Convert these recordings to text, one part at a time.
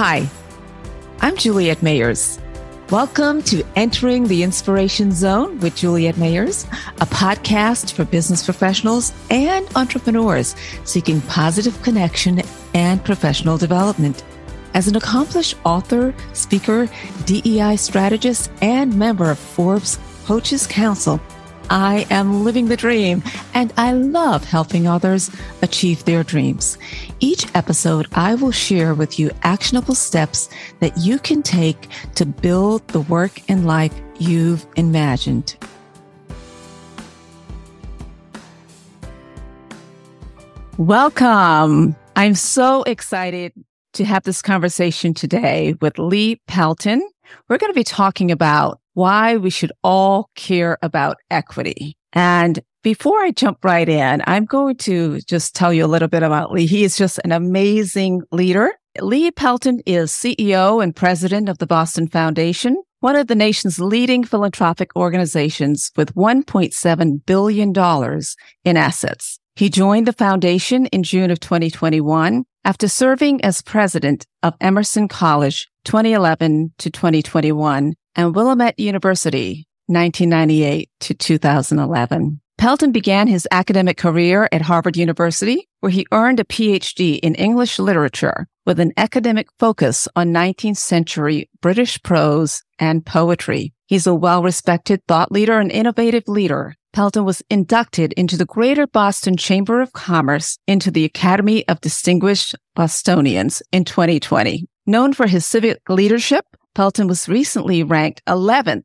Hi, I'm Juliette Mayers. Welcome to Entering the Inspiration Zone with Juliette Mayers, a podcast for business professionals and entrepreneurs seeking positive connection and professional development. As an accomplished author, speaker, DEI strategist, and member of Forbes Coaches Council, I am living the dream and I love helping others achieve their dreams. Each episode, I will share with you actionable steps that you can take to build the work and life you've imagined. Welcome. I'm so excited to have this conversation today with Lee Pelton. We're going to be talking about why we should all care about equity. And before I jump right in, I'm going to just tell you a little bit about Lee. He is just an amazing leader. Lee Pelton is CEO and president of the Boston Foundation, one of the nation's leading philanthropic organizations with $1.7 billion in assets. He joined the foundation in June of 2021 after serving as president of Emerson College 2011 to 2021 and Willamette University, 1998 to 2011. Pelton began his academic career at Harvard University, where he earned a PhD in English literature with an academic focus on 19th century British prose and poetry. He's a well-respected thought leader and innovative leader. Pelton was inducted into the Greater Boston Chamber of Commerce into the Academy of Distinguished Bostonians in 2020. Known for his civic leadership, Pelton was recently ranked 11th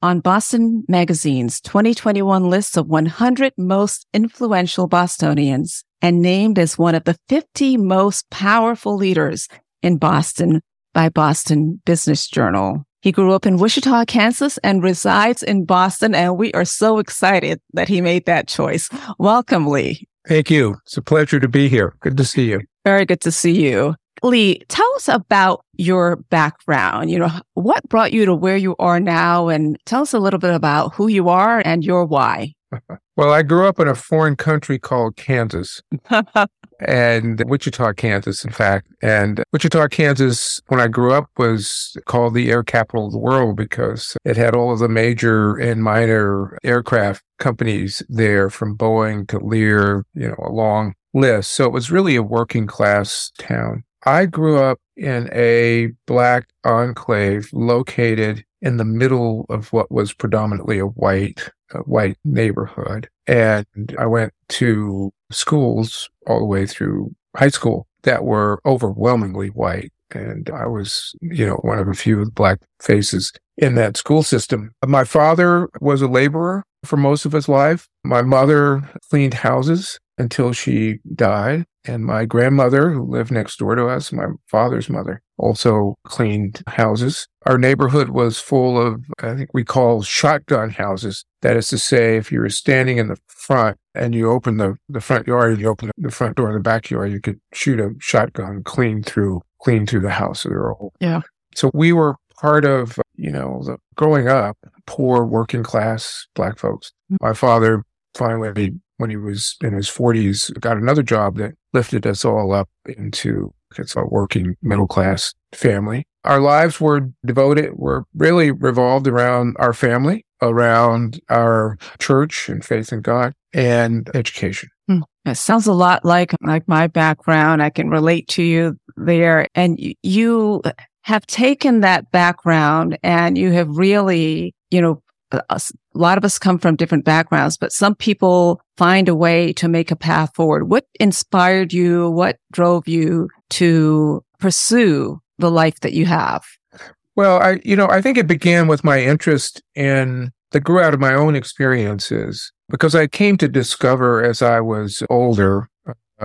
on Boston Magazine's 2021 list of 100 most influential Bostonians and named as one of the 50 most powerful leaders in Boston by Boston Business Journal. He grew up in Wichita, Kansas and resides in Boston. And we are so excited that he made that choice. Welcome, Lee. Thank you. It's a pleasure to be here. Good to see you. Very good to see you. Lee, tell us about your background. You know, what brought you to where you are now? And tell us a little bit about who you are and your why. well, I grew up in a foreign country called Kansas. and Wichita, Kansas, in fact. And Wichita, Kansas, when I grew up, was called the air capital of the world because it had all of the major and minor aircraft companies there from Boeing to Lear, you know, a long list. So it was really a working class town. I grew up in a black enclave located in the middle of what was predominantly a white a white neighborhood. And I went to schools all the way through high school that were overwhelmingly white. And I was you know one of a few black faces in that school system. My father was a laborer for most of his life. My mother cleaned houses until she died. And my grandmother, who lived next door to us, my father's mother, also cleaned houses. Our neighborhood was full of, I think we call shotgun houses. That is to say, if you were standing in the front and you open the, the front yard and you open the front door in the backyard, you could shoot a shotgun clean through, clean through the house. Yeah. So we were part of, you know, the growing up, poor working class black folks. Mm-hmm. My father finally when he was in his 40s, got another job that lifted us all up into it's a working middle class family. Our lives were devoted, were really revolved around our family, around our church and faith in God and education. Hmm. It sounds a lot like, like my background. I can relate to you there. And you have taken that background and you have really, you know, a lot of us come from different backgrounds, but some people find a way to make a path forward. What inspired you? What drove you to pursue the life that you have? Well, I, you know, I think it began with my interest in that grew out of my own experiences because I came to discover as I was older,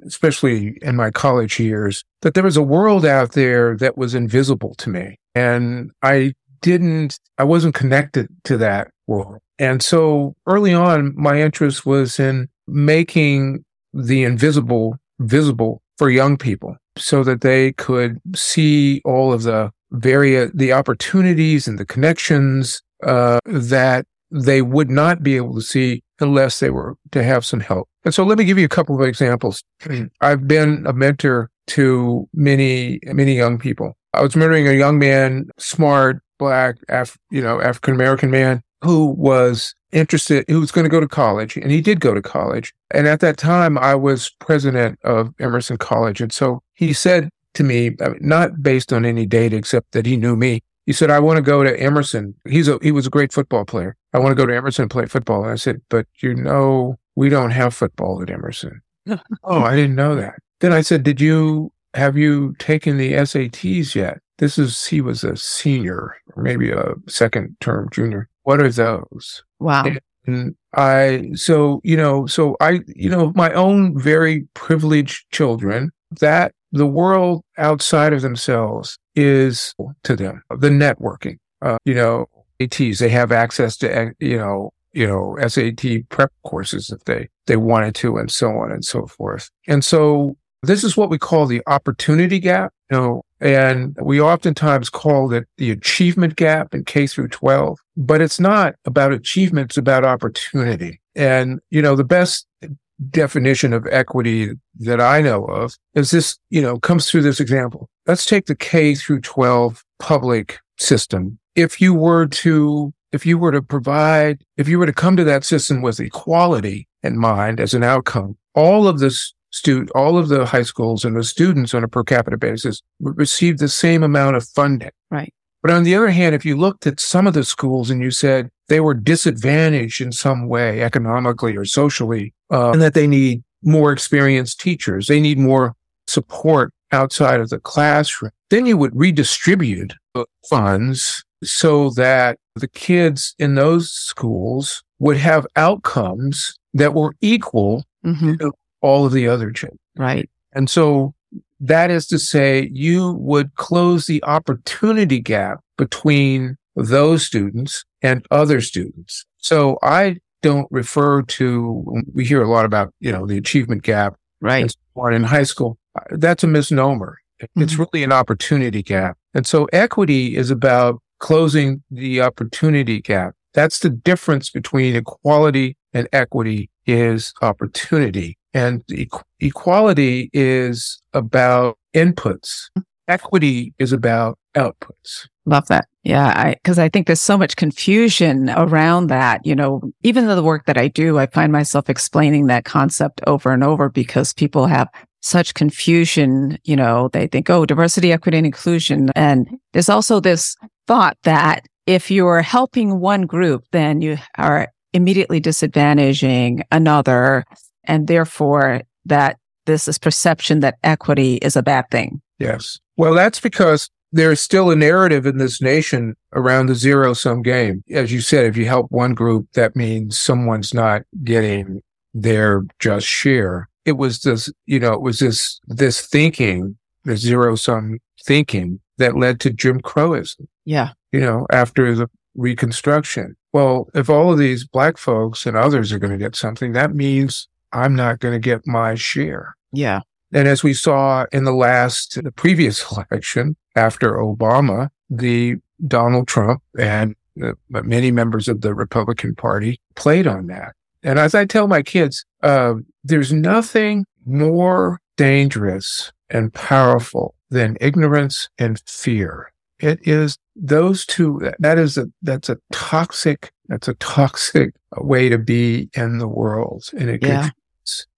especially in my college years, that there was a world out there that was invisible to me. And I didn't, I wasn't connected to that world. And so early on, my interest was in making the invisible visible for young people so that they could see all of the various, the opportunities and the connections, uh, that they would not be able to see unless they were to have some help. And so let me give you a couple of examples. Mm-hmm. I've been a mentor to many, many young people I was mentoring a young man, smart, black, Af- you know, African American man who was interested, who was going to go to college, and he did go to college. And at that time, I was president of Emerson College. And so he said to me, not based on any data except that he knew me, he said, I want to go to Emerson. He's a, he was a great football player. I want to go to Emerson and play football. And I said, but you know, we don't have football at Emerson. oh, I didn't know that. Then I said, did you, have you taken the SATs yet? This is, he was a senior or maybe a second term junior. What are those? Wow. And I, so, you know, so I, you know, my own very privileged children, that the world outside of themselves is to them the networking. Uh, you know, ATs, they have access to, you know, you know, SAT prep courses if they, they wanted to and so on and so forth. And so this is what we call the opportunity gap, you know, and we oftentimes call it the achievement gap in K through 12, but it's not about achievement. It's about opportunity. And, you know, the best definition of equity that I know of is this, you know, comes through this example. Let's take the K through 12 public system. If you were to, if you were to provide, if you were to come to that system with equality in mind as an outcome, all of this student, all of the high schools and the students on a per capita basis would receive the same amount of funding. Right. But on the other hand, if you looked at some of the schools and you said they were disadvantaged in some way, economically or socially, uh, and that they need more experienced teachers, they need more support outside of the classroom, then you would redistribute funds so that the kids in those schools would have outcomes that were equal mm-hmm. to all of the other children. Right. And so that is to say, you would close the opportunity gap between those students and other students. So I don't refer to, we hear a lot about, you know, the achievement gap. Right. In high school. That's a misnomer. Mm-hmm. It's really an opportunity gap. And so equity is about closing the opportunity gap. That's the difference between equality and equity is opportunity. And e- equality is about inputs. Equity is about outputs. Love that. Yeah. Because I, I, think there's so much confusion around that. You know, even though the work that I do, I find myself explaining that concept over and over because people have such confusion. You know, they think, oh, diversity, equity, and inclusion. And there's also this thought that if you're helping one group, then you are immediately disadvantaging another and therefore that this is perception that equity is a bad thing. Yes. Well, that's because there's still a narrative in this nation around the zero sum game. As you said, if you help one group, that means someone's not getting their just share. It was this, you know, it was this, this thinking, the zero sum thinking that led to Jim Crowism. Yeah. You know, after the reconstruction. Well, if all of these black folks and others are going to get something, that means I'm not going to get my share. Yeah. And as we saw in the last, the previous election after Obama, the Donald Trump and the, many members of the Republican Party played on that. And as I tell my kids, uh, there's nothing more dangerous and powerful than ignorance and fear. It is those two. That is a, that's a toxic, that's a toxic way to be in the world. And it yeah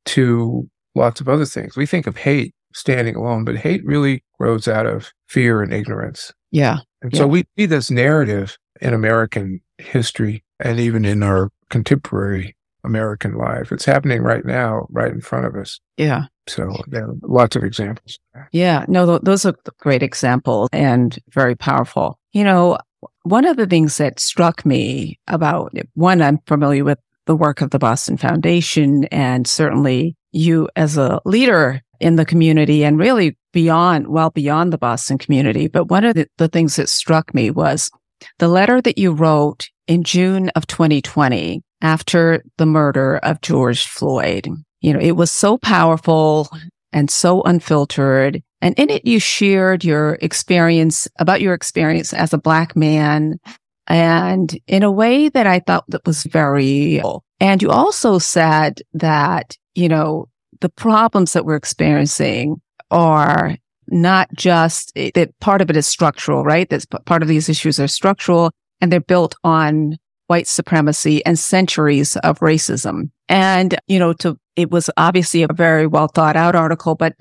to lots of other things. We think of hate standing alone, but hate really grows out of fear and ignorance. Yeah. And yeah. so we see this narrative in American history and even in our contemporary American life. It's happening right now, right in front of us. Yeah. So there are lots of examples. Yeah. No, th- those are great examples and very powerful. You know, one of the things that struck me about one, I'm familiar with the work of the Boston Foundation and certainly you as a leader in the community and really beyond, well beyond the Boston community. But one of the, the things that struck me was the letter that you wrote in June of 2020 after the murder of George Floyd. You know, it was so powerful and so unfiltered. And in it, you shared your experience about your experience as a black man and in a way that I thought that was very, and you also said that, you know, the problems that we're experiencing are not just eh, that part of it is structural, right? That's part of these issues are structural and they're built on white supremacy and centuries of racism. And, you know, to, it was obviously a very well thought out article, but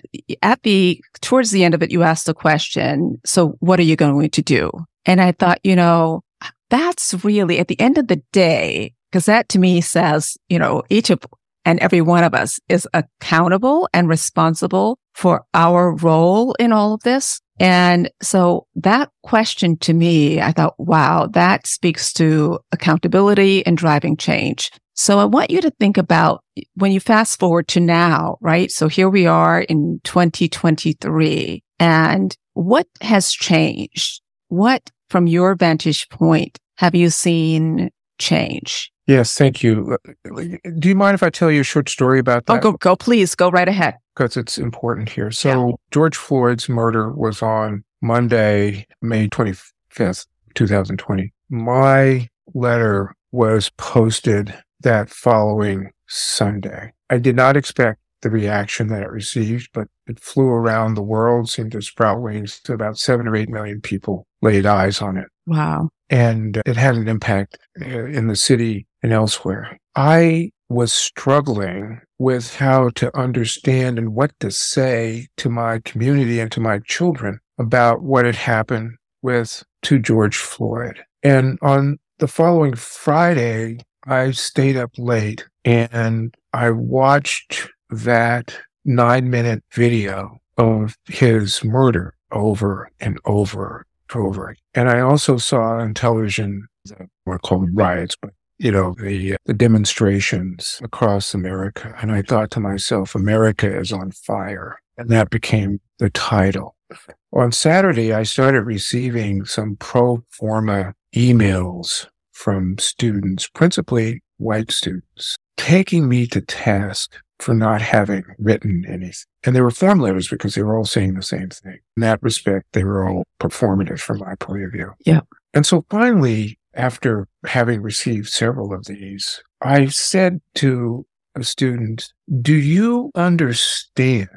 at the, towards the end of it, you asked the question, so what are you going to do? And I thought, you know, that's really at the end of the day, because that to me says, you know, each of and every one of us is accountable and responsible for our role in all of this. And so that question to me, I thought, wow, that speaks to accountability and driving change. So I want you to think about when you fast forward to now, right? So here we are in 2023 and what has changed? What from your vantage point have you seen change? Yes, thank you. Do you mind if I tell you a short story about oh, that? Oh, go, go, please, go right ahead. Because it's important here. So, yeah. George Floyd's murder was on Monday, May 25th, 2020. My letter was posted that following Sunday. I did not expect the reaction that it received, but it flew around the world, seemed to sprout wings to about seven or eight million people laid eyes on it. Wow. And it had an impact uh, in the city and elsewhere. I was struggling with how to understand and what to say to my community and to my children about what had happened with to George Floyd. And on the following Friday, I stayed up late and I watched that nine minute video of his murder over and over over. And I also saw on television what were called riots, but you know, the, uh, the demonstrations across America. And I thought to myself, America is on fire. And that became the title. On Saturday, I started receiving some pro forma emails from students, principally white students, taking me to task for not having written anything. And they were form letters because they were all saying the same thing. In that respect, they were all performative from my point of view. Yeah. And so finally, after having received several of these, I said to a student, do you understand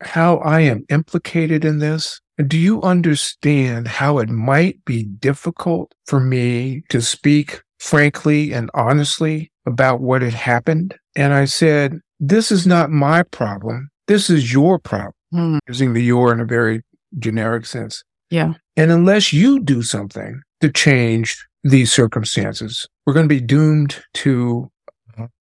how I am implicated in this? Do you understand how it might be difficult for me to speak frankly and honestly about what had happened? And I said, this is not my problem. This is your problem. Hmm. Using the your in a very generic sense. Yeah. And unless you do something to change these circumstances, we're going to be doomed to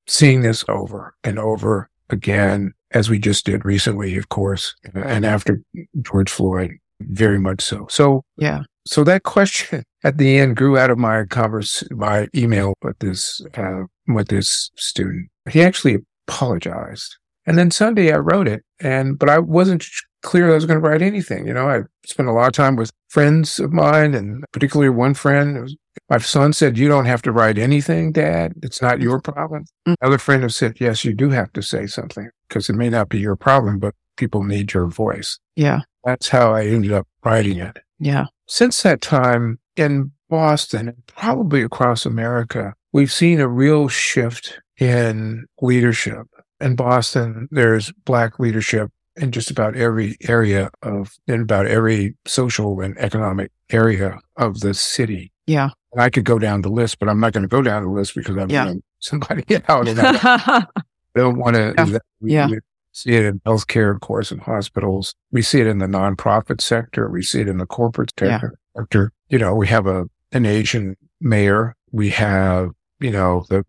seeing this over and over again, as we just did recently, of course, and after George Floyd, very much so. So, yeah. So that question at the end grew out of my converse, my email with this, uh, with this student. He actually apologized. And then Sunday I wrote it and, but I wasn't clear I was going to write anything. You know, I spent a lot of time with friends of mine and particularly one friend. Was, my son said, you don't have to write anything, dad. It's not your problem. Mm-hmm. Another friend has said, yes, you do have to say something because it may not be your problem, but people need your voice. Yeah. That's how I ended up writing it. Yeah. Since that time in Boston and probably across America, we've seen a real shift in leadership. In Boston, there's black leadership in just about every area of, in about every social and economic area of the city. Yeah. And I could go down the list, but I'm not going to go down the list because I'm yeah. somebody out. And I don't want to. Yeah. We, yeah. we see it in healthcare, of course, in hospitals. We see it in the nonprofit sector. We see it in the corporate sector. Yeah. You know, we have a an Asian mayor. We have, you know, the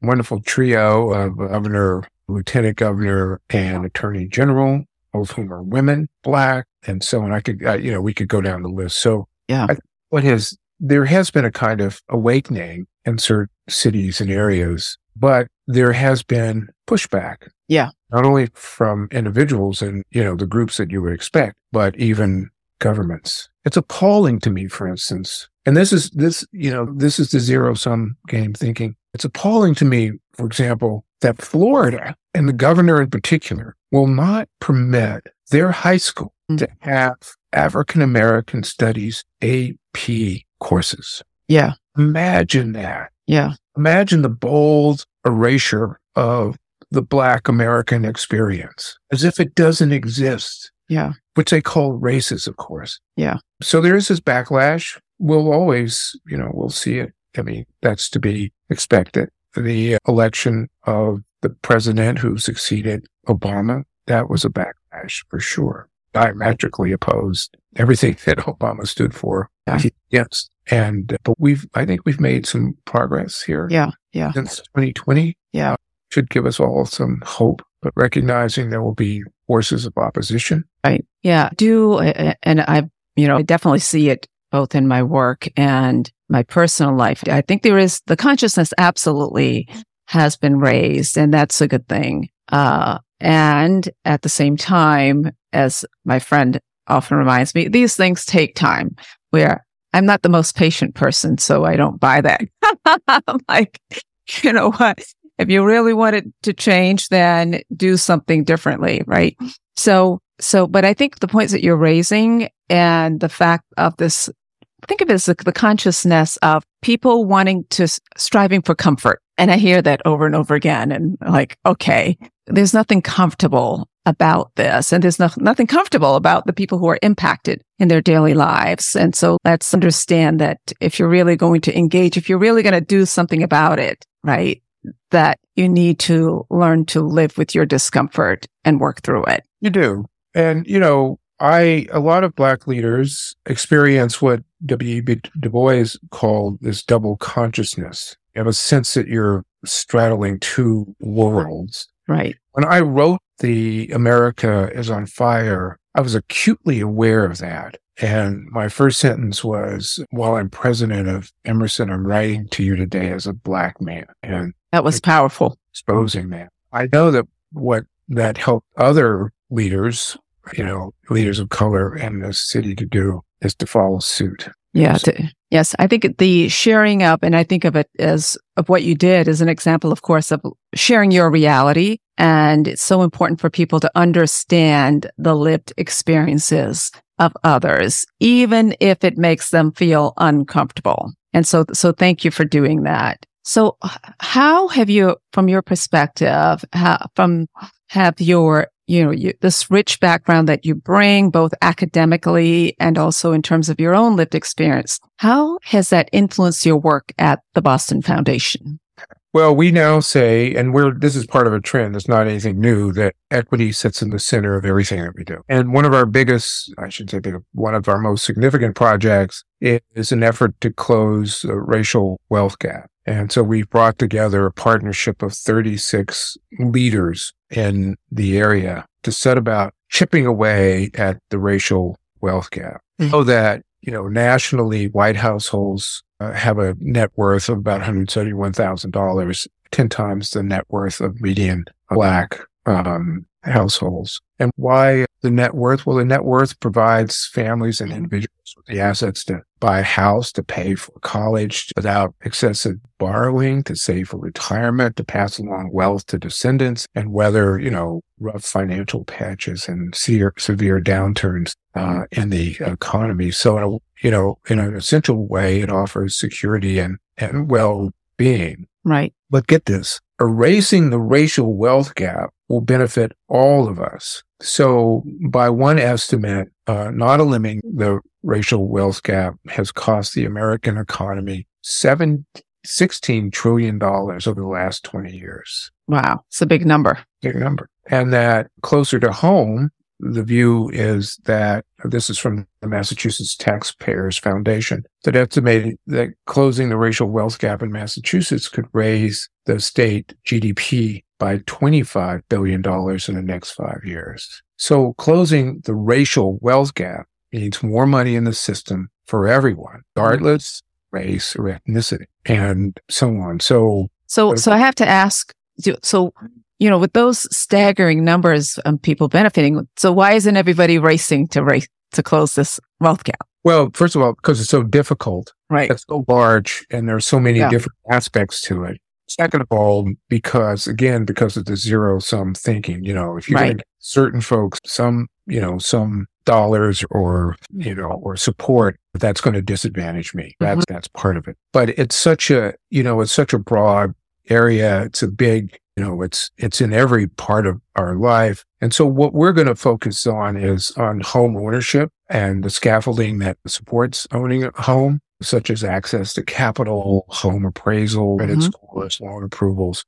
wonderful trio of governor lieutenant governor and attorney general, both of whom are women, black, and so on. I could, uh, you know, we could go down the list. So, yeah, I, what has there has been a kind of awakening in certain cities and areas, but there has been pushback. Yeah, not only from individuals and you know the groups that you would expect, but even governments. It's appalling to me, for instance, and this is this you know this is the zero sum game thinking. It's appalling to me, for example, that Florida and the governor in particular will not permit their high school mm. to have African American studies AP courses. Yeah. Imagine that. Yeah. Imagine the bold erasure of the Black American experience as if it doesn't exist. Yeah. Which they call races, of course. Yeah. So there is this backlash. We'll always, you know, we'll see it. I mean, that's to be expected. The election of the president who succeeded Obama, that was a backlash for sure. Diametrically opposed everything that Obama stood for. Yeah. Yes. And, but we've, I think we've made some progress here. Yeah. Yeah. Since 2020. Yeah. Uh, should give us all some hope, but recognizing there will be forces of opposition. Right. Yeah. Do, and I, you know, I definitely see it both in my work and my personal life. I think there is the consciousness absolutely has been raised and that's a good thing. Uh, and at the same time, as my friend often reminds me, these things take time where I'm not the most patient person, so I don't buy that. Like, you know what? If you really want it to change, then do something differently, right? So, so, but I think the points that you're raising and the fact of this, think of it as the, the consciousness of people wanting to striving for comfort. And I hear that over and over again. And like, okay, there's nothing comfortable about this. And there's no, nothing comfortable about the people who are impacted in their daily lives. And so let's understand that if you're really going to engage, if you're really going to do something about it, right? That you need to learn to live with your discomfort and work through it. You do. And, you know, I, a lot of black leaders experience what W.E.B. Du Bois called this double consciousness. You have a sense that you're straddling two worlds. Right. When I wrote the America is on fire, I was acutely aware of that. And my first sentence was, while I'm president of Emerson, I'm writing to you today as a black man. And that was powerful. Exposing that. I know that what that helped other leaders, you know, leaders of color in the city to do is to follow suit. Yeah. To, yes. I think the sharing up, and I think of it as of what you did as an example, of course, of sharing your reality. And it's so important for people to understand the lived experiences of others, even if it makes them feel uncomfortable. And so, so thank you for doing that. So how have you, from your perspective, how, from have your, you know, you, this rich background that you bring both academically and also in terms of your own lived experience, how has that influenced your work at the Boston Foundation? Well, we now say, and we're, this is part of a trend. It's not anything new that equity sits in the center of everything that we do. And one of our biggest, I should say, one of our most significant projects is an effort to close the racial wealth gap. And so we've brought together a partnership of 36 leaders in the area to set about chipping away at the racial wealth gap mm-hmm. so that, you know, nationally white households uh, have a net worth of about $171,000, 10 times the net worth of median black um, households. And why the net worth? Well, the net worth provides families and individuals with the assets to buy a house, to pay for college without excessive borrowing, to save for retirement, to pass along wealth to descendants and weather, you know, rough financial patches and severe, severe downturns uh, in the economy. So, you know, in an essential way, it offers security and, and well-being. Right. But get this, erasing the racial wealth gap will benefit all of us. So by one estimate, uh, not eliminating the racial wealth gap has cost the American economy seven, $16 trillion over the last 20 years. Wow. It's a big number. Big number. And that closer to home, the view is that this is from the Massachusetts Taxpayers Foundation that estimated that closing the racial wealth gap in Massachusetts could raise the state GDP by $25 billion in the next five years. So closing the racial wealth gap means more money in the system for everyone, regardless race or ethnicity and so on. So, so, so I have to ask, so you know, with those staggering numbers of people benefiting, so why isn't everybody racing to race to close this wealth gap? Well, first of all, because it's so difficult. Right. It's so large and there's so many yeah. different aspects to it. Second of all, because again, because of the zero sum thinking, you know, if you right. certain folks some, you know, some dollars or, you know, or support, that's going to disadvantage me. That's, mm-hmm. that's part of it. But it's such a, you know, it's such a broad area. It's a big You know, it's, it's in every part of our life. And so what we're going to focus on is on home ownership and the scaffolding that supports owning a home, such as access to capital, home appraisal, credit mm-hmm. scores, loan approvals.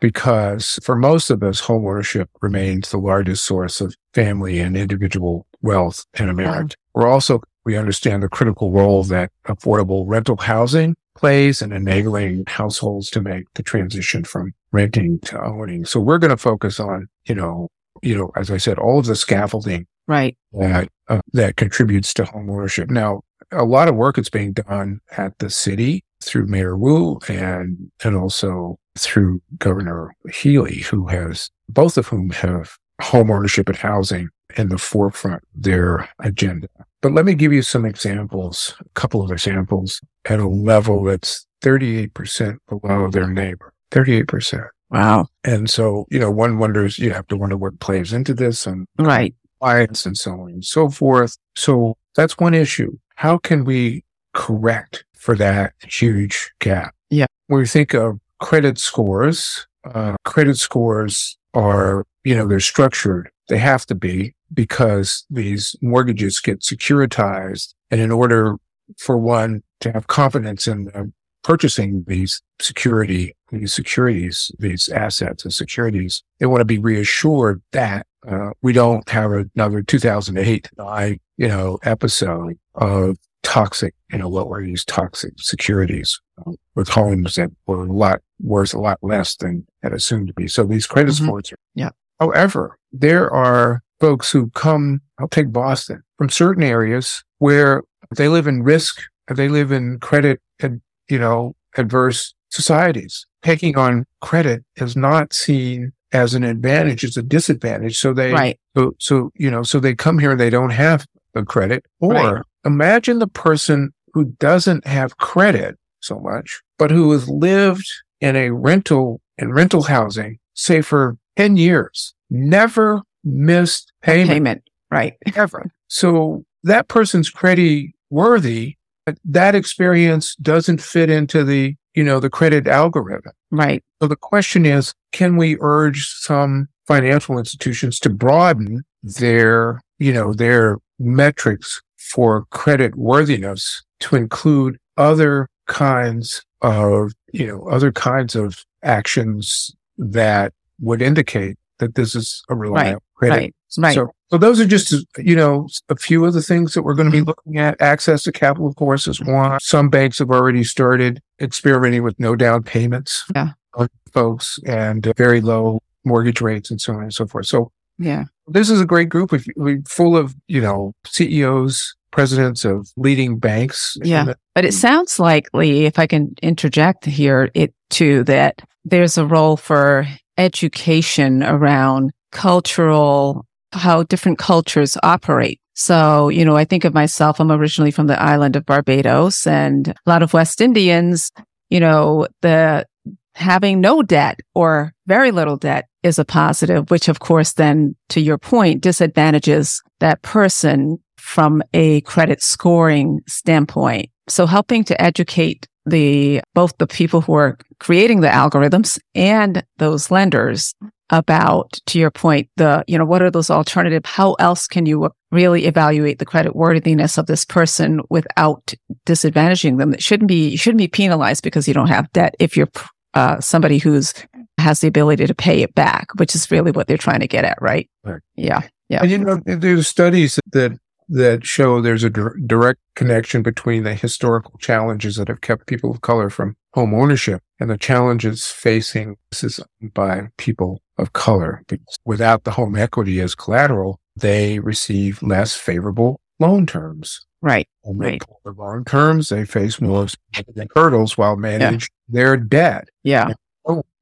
Because for most of us, home ownership remains the largest source of family and individual wealth in America. We're also, we understand the critical role that affordable rental housing plays in enabling households to make the transition from renting to owning. So we're going to focus on, you know, you know, as I said, all of the scaffolding right that uh, that contributes to home ownership. Now, a lot of work is being done at the city through Mayor Wu and and also through Governor Healey, who has both of whom have home ownership and housing in the forefront of their agenda. But let me give you some examples, a couple of examples at a level that's 38% below their neighbor. 38%. Wow. And so, you know, one wonders, you have to wonder what plays into this and right. Compliance and so on and so forth. So that's one issue. How can we correct for that huge gap? Yeah. When we think of credit scores, uh, credit scores are, you know, they're structured. They have to be because these mortgages get securitized. And in order for one to have confidence in uh, purchasing these security, these securities, these assets and securities, they want to be reassured that uh, we don't have another 2008, nine, you know, episode of toxic, you know, lower use toxic securities uh, with homes that were a lot worth a lot less than had assumed to be. So these credit mm-hmm. scores. Are, yeah. However, there are folks who come, I'll take Boston from certain areas where they live in risk, they live in credit, you know, adverse societies. Taking on credit is not seen as an advantage, it's a disadvantage. So they, right. so, so, you know, so they come here and they don't have the credit. Or right. imagine the person who doesn't have credit so much, but who has lived in a rental and rental housing, say for 10 years, never missed payment. Payment. Right. Ever. So that person's credit worthy, that experience doesn't fit into the, you know, the credit algorithm. Right. So the question is, can we urge some financial institutions to broaden their, you know, their metrics for credit worthiness to include other kinds of, you know, other kinds of actions that would indicate that this is a reliable right, credit. Right. Right. So, so those are just, you know, a few of the things that we're going to be mm-hmm. looking at. Access to capital, of course, is one. Some banks have already started experimenting with no down payments yeah. on folks and very low mortgage rates and so on and so forth. So yeah, this is a great group of, full of, you know, CEOs, presidents of leading banks. Yeah. But it sounds like, Lee, if I can interject here, it too, that there's a role for education around cultural, how different cultures operate. So, you know, I think of myself, I'm originally from the island of Barbados and a lot of West Indians, you know, the having no debt or very little debt is a positive, which of course then to your point disadvantages that person from a credit scoring standpoint. So helping to educate the both the people who are creating the algorithms and those lenders about to your point the you know what are those alternative how else can you really evaluate the credit worthiness of this person without disadvantaging them? It shouldn't be you shouldn't be penalized because you don't have debt if you're uh, somebody who's has the ability to pay it back which is really what they're trying to get at right, right. yeah yeah. And you know there's studies that that show there's a direct connection between the historical challenges that have kept people of color from home ownership and the challenges facing this by people of color. Because without the home equity as collateral, they receive less favorable loan terms. Right. And right. The loan terms, they face more hurdles while managing yeah. their debt. Yeah.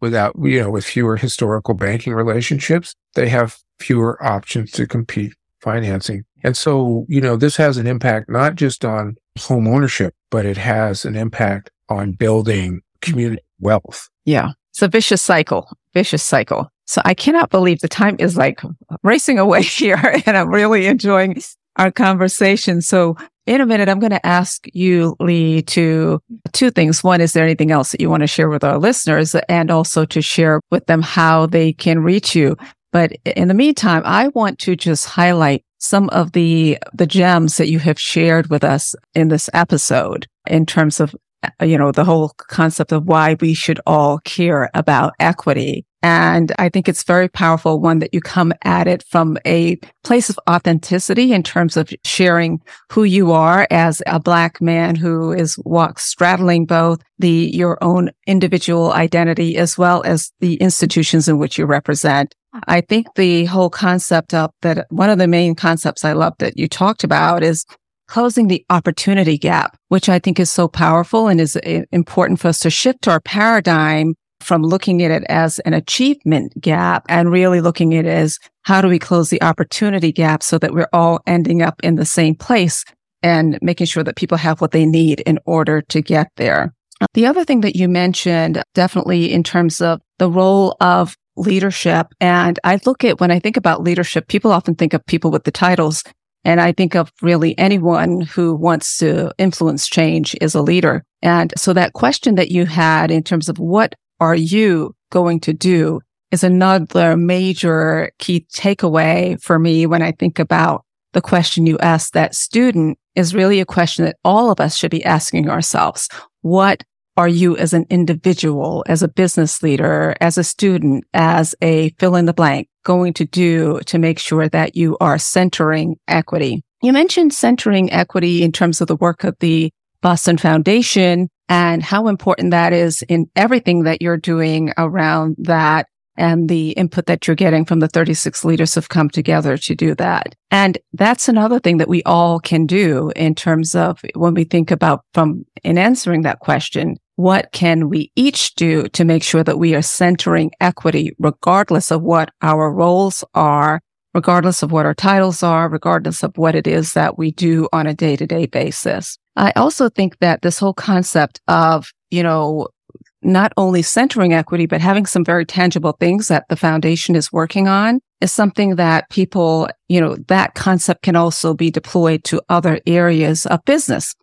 Without, you know, with fewer historical banking relationships, they have fewer options to compete financing. And so, you know, this has an impact not just on home ownership, but it has an impact on building community wealth. Yeah. It's a vicious cycle, vicious cycle. So I cannot believe the time is like racing away here and I'm really enjoying our conversation. So in a minute, I'm going to ask you, Lee, to two things. One, is there anything else that you want to share with our listeners and also to share with them how they can reach you? But in the meantime, I want to just highlight some of the, the gems that you have shared with us in this episode in terms of, uh, you know, the whole concept of why we should all care about equity. And I think it's very powerful, one that you come at it from a place of authenticity in terms of sharing who you are as a black man who is walk straddling both the, your own individual identity as well as the institutions in which you represent. I think the whole concept of that one of the main concepts I love that you talked about is closing the opportunity gap, which I think is so powerful and is eh, important for us to shift our paradigm from looking at it as an achievement gap and really looking at it as how do we close the opportunity gap so that we're all ending up in the same place and making sure that people have what they need in order to get there. The other thing that you mentioned, definitely in terms of the role of leadership. And I look at when I think about leadership, people often think of people with the titles. And I think of really anyone who wants to influence change is a leader. And so that question that you had in terms of what are you going to do is another major key takeaway for me when I think about the question you asked that student is really a question that all of us should be asking ourselves. What are you as an individual, as a business leader, as a student, as a fill in the blank going to do to make sure that you are centering equity? You mentioned centering equity in terms of the work of the Boston Foundation and how important that is in everything that you're doing around that and the input that you're getting from the 36 leaders have come together to do that. And that's another thing that we all can do in terms of when we think about from in answering that question, what can we each do to make sure that we are centering equity regardless of what our roles are, regardless of what our titles are, regardless of what it is that we do on a day to day basis. I also think that this whole concept of, you know, not only centering equity, but having some very tangible things that the foundation is working on is something that people, you know, that concept can also be deployed to other areas of business.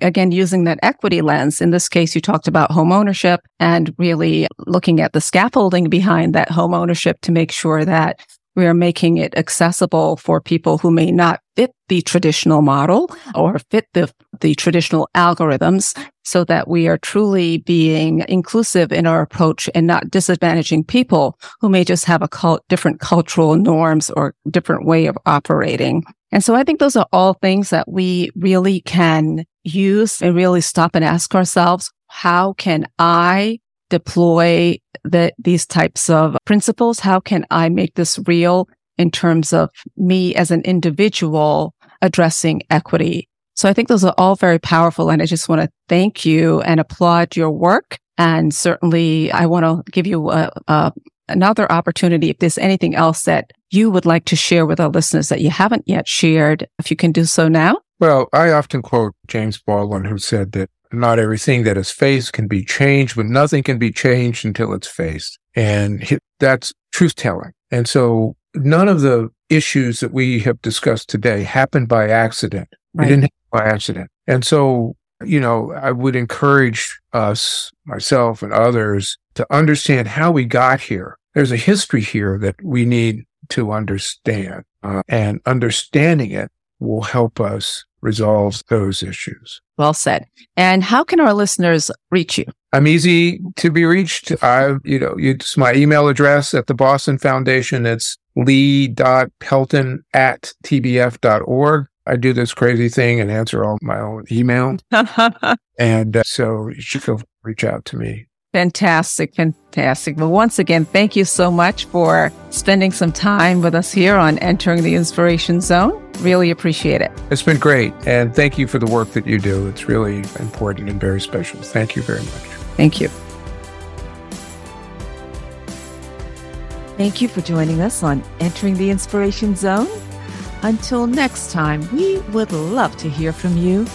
Again, using that equity lens. In this case, you talked about home ownership and really looking at the scaffolding behind that home ownership to make sure that we are making it accessible for people who may not fit the traditional model or fit the, the traditional algorithms so that we are truly being inclusive in our approach and not disadvantaging people who may just have a cult, different cultural norms or different way of operating. And so I think those are all things that we really can use and really stop and ask ourselves, how can I deploy the, these types of principles? How can I make this real in terms of me as an individual addressing equity? So I think those are all very powerful. And I just want to thank you and applaud your work. And certainly I want to give you a, a, another opportunity. If there's anything else that you would like to share with our listeners that you haven't yet shared, if you can do so now. Well, I often quote James Baldwin, who said that not everything that is faced can be changed, but nothing can be changed until it's faced. And that's truth telling. And so none of the issues that we have discussed today happened by accident. Right. They didn't happen by accident. And so, you know, I would encourage us, myself and others to understand how we got here. There's a history here that we need to understand uh, and understanding it will help us resolve those issues. Well said. And how can our listeners reach you? I'm easy to be reached. I, you know, it's my email address at the Boston Foundation. It's lee.pelton at tbf.org. I do this crazy thing and answer all my own email. and uh, so you should go reach out to me. Fantastic, fantastic. Well, once again, thank you so much for spending some time with us here on Entering the Inspiration Zone. Really appreciate it. It's been great. And thank you for the work that you do. It's really important and very special. Thank you very much. Thank you. Thank you for joining us on Entering the Inspiration Zone. Until next time, we would love to hear from you.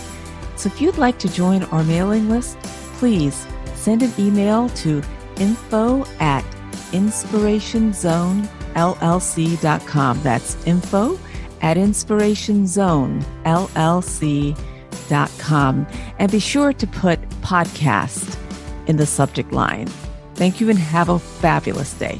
So if you'd like to join our mailing list, please send an email to info at inspirationzonellc.com. That's info at inspirationzonellc.com and be sure to put podcast in the subject line. Thank you and have a fabulous day.